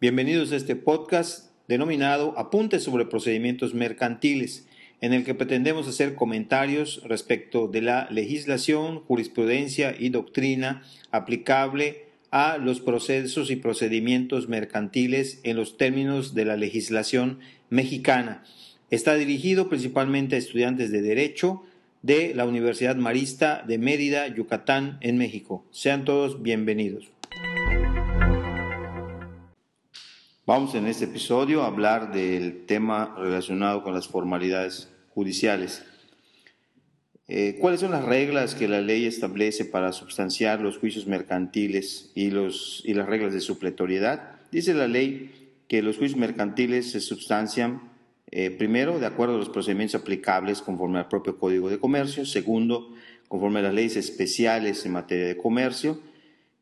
Bienvenidos a este podcast denominado Apuntes sobre procedimientos mercantiles, en el que pretendemos hacer comentarios respecto de la legislación, jurisprudencia y doctrina aplicable a los procesos y procedimientos mercantiles en los términos de la legislación mexicana. Está dirigido principalmente a estudiantes de Derecho de la Universidad Marista de Mérida, Yucatán, en México. Sean todos bienvenidos. Vamos en este episodio a hablar del tema relacionado con las formalidades judiciales. Eh, ¿Cuáles son las reglas que la ley establece para substanciar los juicios mercantiles y, las reglas de supletoriedad? Dice la ley que los juicios mercantiles se substancian eh, primero de acuerdo a los procedimientos aplicables conforme al propio Código de Comercio, segundo, conforme a las leyes especiales en materia de comercio,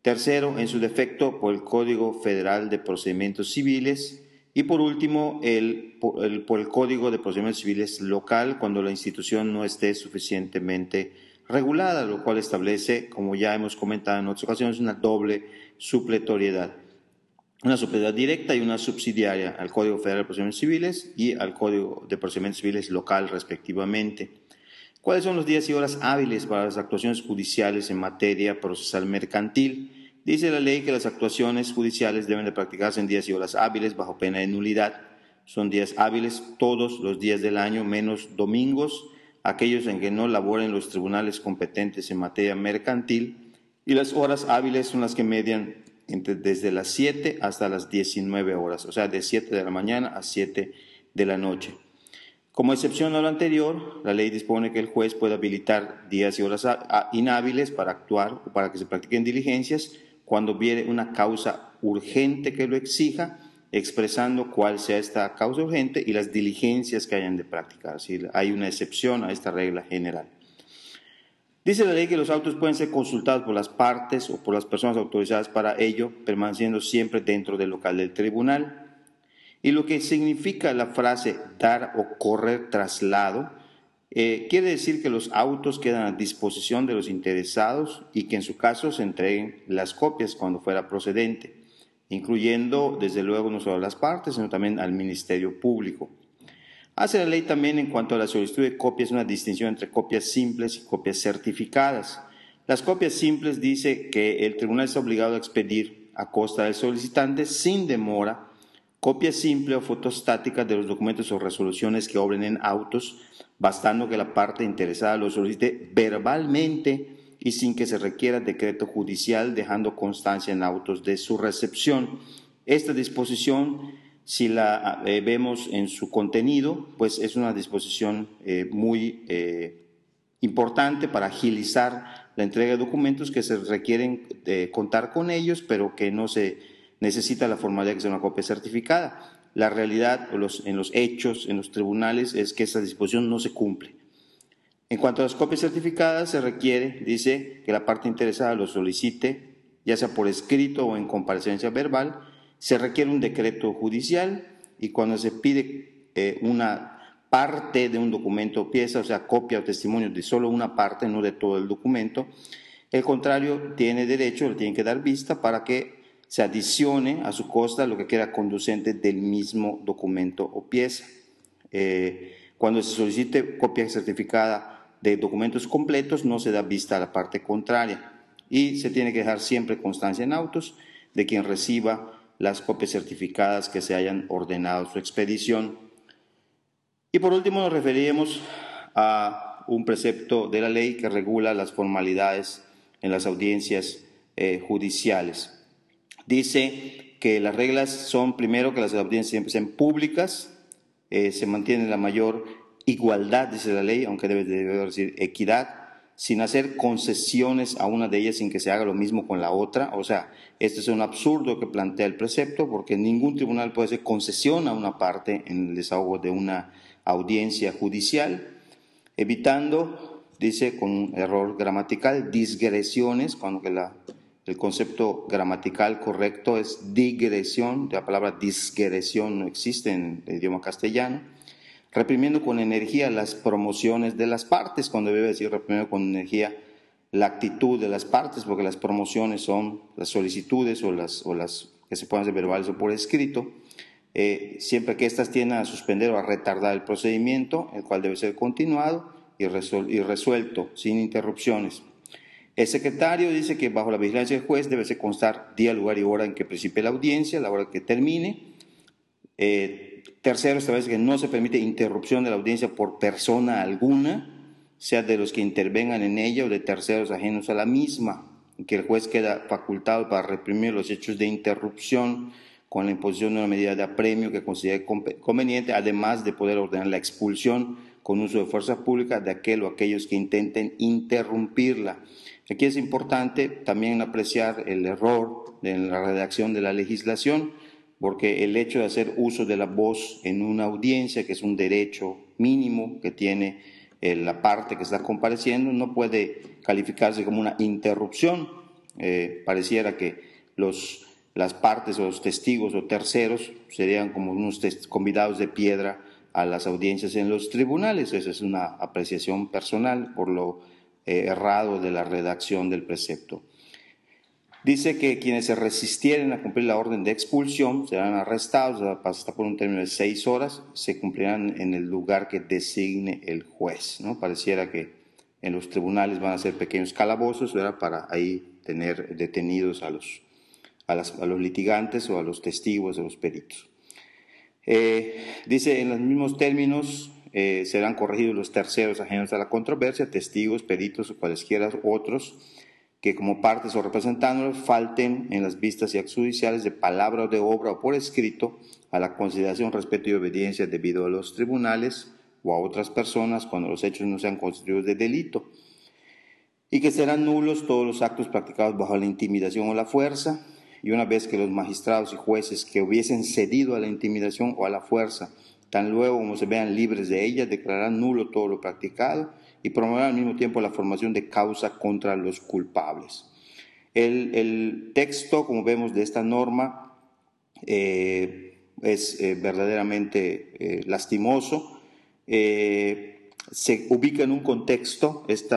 tercero, en su defecto, por el Código Federal de Procedimientos Civiles, y por último, el, por, el, Código de Procedimientos Civiles local cuando la institución no esté suficientemente regulada, lo cual establece, como ya hemos comentado en otras ocasiones, una doble supletoriedad. Una supletoriedad directa y una subsidiaria al Código Federal de Procedimientos Civiles y al Código de Procedimientos Civiles local, respectivamente. ¿Cuáles son los días y horas hábiles para las actuaciones judiciales en materia procesal mercantil? Dice la ley que las actuaciones judiciales deben de practicarse en días y horas hábiles bajo pena de nulidad. Son días hábiles todos los días del año, menos domingos, aquellos en que no laboren los tribunales competentes en materia mercantil, y las horas hábiles son las que median entre, desde las 7 hasta las 19 horas, o sea, de 7 de la mañana a 7 de la noche. Como excepción a lo anterior, la ley dispone que el juez puede habilitar días y horas inhábiles para actuar o para que se practiquen diligencias cuando viene una causa urgente que lo exija, expresando cuál sea esta causa urgente y las diligencias que hayan de practicar. hay una excepción a esta regla general. Dice la ley que los autos pueden ser consultados por las partes o por las personas autorizadas para ello, permaneciendo siempre dentro del local del tribunal. Y lo que significa la frase dar o correr traslado eh, quiere decir que los autos quedan a disposición de los interesados y que en su caso se entreguen las copias cuando fuera procedente, incluyendo desde luego no solo a las partes, sino también al Ministerio Público. Hace la ley también en cuanto a la solicitud de copias una distinción entre copias simples y copias certificadas. Las copias simples dice que el tribunal está obligado a expedir a costa del solicitante sin demora copia simple o fotostática de los documentos o resoluciones que obren en autos, bastando que la parte interesada lo solicite verbalmente y sin que se requiera decreto judicial, dejando constancia en autos de su recepción. Esta disposición, si la eh, vemos en su contenido, pues es una disposición eh, muy eh, importante para agilizar la entrega de documentos que se requieren contar con ellos, pero que no se necesita la formalidad que sea una copia certificada. La realidad en los hechos, en los tribunales, es que esa disposición no se cumple. En cuanto a las copias certificadas, se requiere, dice, que la parte interesada lo solicite, ya sea por escrito o en comparecencia verbal, se requiere un decreto judicial y cuando se pide eh, una parte de un documento o pieza, o sea, copia o testimonio de solo una parte, no de todo el documento, el contrario tiene derecho, le tiene que dar vista para que se adicione a su costa lo que queda conducente del mismo documento o pieza. Eh, cuando se solicite copia certificada de documentos completos, no se da vista a la parte contraria y se tiene que dejar siempre constancia en autos de quien reciba las copias certificadas que se hayan ordenado su expedición. Y por último nos referiremos a un precepto de la ley que regula las formalidades en las audiencias eh, judiciales. Dice que las reglas son, primero, que las audiencias siempre sean públicas, eh, se mantiene la mayor igualdad, dice la ley, aunque debe, decir equidad, sin hacer concesiones a una de ellas sin que se haga lo mismo con la otra. O sea, esto es un absurdo que plantea el precepto, porque ningún tribunal puede hacer concesión a una parte en el desahogo de una audiencia judicial, evitando, dice con un error gramatical, disgresiones, cuando que la el concepto gramatical correcto es digresión, la palabra disgresión no existe en el idioma castellano. Reprimiendo con energía las promociones de las partes, cuando debe decir reprimiendo con energía la actitud de las partes, porque las promociones son las solicitudes o las, que se puedan hacer verbales o por escrito, eh, siempre que éstas tiendan a suspender o a retardar el procedimiento, el cual debe ser continuado y resuelto sin interrupciones. El secretario dice que bajo la vigilancia del juez debe constar día, lugar y hora en que principie la audiencia, la hora que termine. Eh, tercero, establece que no se permite interrupción de la audiencia por persona alguna, sea de los que intervengan en ella o de terceros ajenos a la misma, que el juez queda facultado para reprimir los hechos de interrupción con la imposición de una medida de apremio que considere conveniente, además de poder ordenar la expulsión con uso de fuerza pública de aquel o aquellos que intenten interrumpirla. Aquí es importante también apreciar el error en la redacción de la legislación, porque el hecho de hacer uso de la voz en una audiencia, que es un derecho mínimo que tiene eh, la parte que está compareciendo, no puede calificarse como una interrupción. Eh, pareciera que las partes o los testigos o terceros serían como unos convidados de piedra a las audiencias en los tribunales. Esa es una apreciación personal por lo eh, errado de la redacción del precepto. Dice que quienes se resistieren a cumplir la orden de expulsión serán arrestados hasta por un término de seis horas, se cumplirán en el lugar que designe el juez. ¿no? Pareciera que en los tribunales van a ser pequeños calabozos para ahí tener detenidos a los a, los litigantes o a los testigos o los peritos. Eh, dice, en los mismos términos eh, serán corregidos los terceros ajenos a la controversia, testigos, peritos o cualesquiera otros que como partes o representándolos falten en las vistas y actos judiciales de palabra o de obra o por escrito a la consideración, respeto y obediencia debido a los tribunales o a otras personas cuando los hechos no sean constituidos de delito y que serán nulos todos los actos practicados bajo la intimidación o la fuerza, y una vez que los magistrados y jueces que hubiesen cedido a la intimidación o a la fuerza, tan luego como se vean libres de ella, declararán nulo todo lo practicado y promoverán al mismo tiempo la formación de causa contra los culpables. El, texto, como vemos, de esta norma eh, es eh, verdaderamente eh, lastimoso. se ubica en un contexto, este,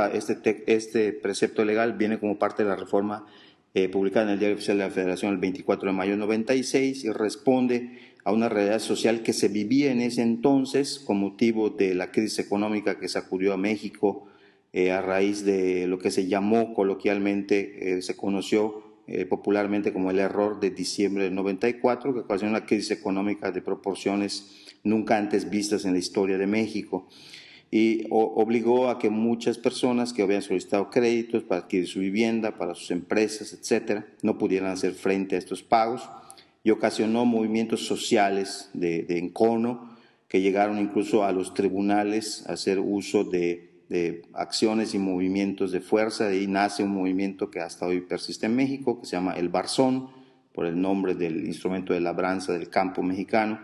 este precepto legal viene como parte de la reforma eh, publicada en el Diario Oficial de la Federación el 24 de mayo de 96 y responde a una realidad social que se vivía en ese entonces con motivo de la crisis económica que sacudió a México eh, a raíz de lo que se llamó coloquialmente, eh, se conoció popularmente como el error de diciembre del 94, que ocasionó una crisis económica de proporciones nunca antes vistas en la historia de México y obligó a que muchas personas que habían solicitado créditos para adquirir su vivienda, para sus empresas, etcétera, no pudieran hacer frente a estos pagos y ocasionó movimientos sociales de, encono que llegaron incluso a los tribunales a hacer uso de, de acciones y movimientos de fuerza. De ahí nace un movimiento que hasta hoy persiste en México, que se llama el Barzón, por el nombre del instrumento de labranza del campo mexicano,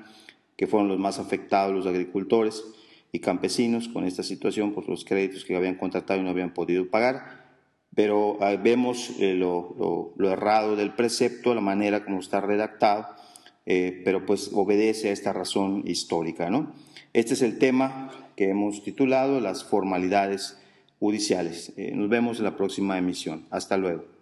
que fueron los más afectados los agricultores y campesinos con esta situación por los créditos que habían contratado y no habían podido pagar. Pero ah, vemos eh, lo, errado del precepto, la manera como está redactado, eh, pero pues obedece a esta razón histórica. ¿no? Este es el tema que hemos titulado las formalidades judiciales. Eh, nos vemos en la próxima emisión. Hasta luego.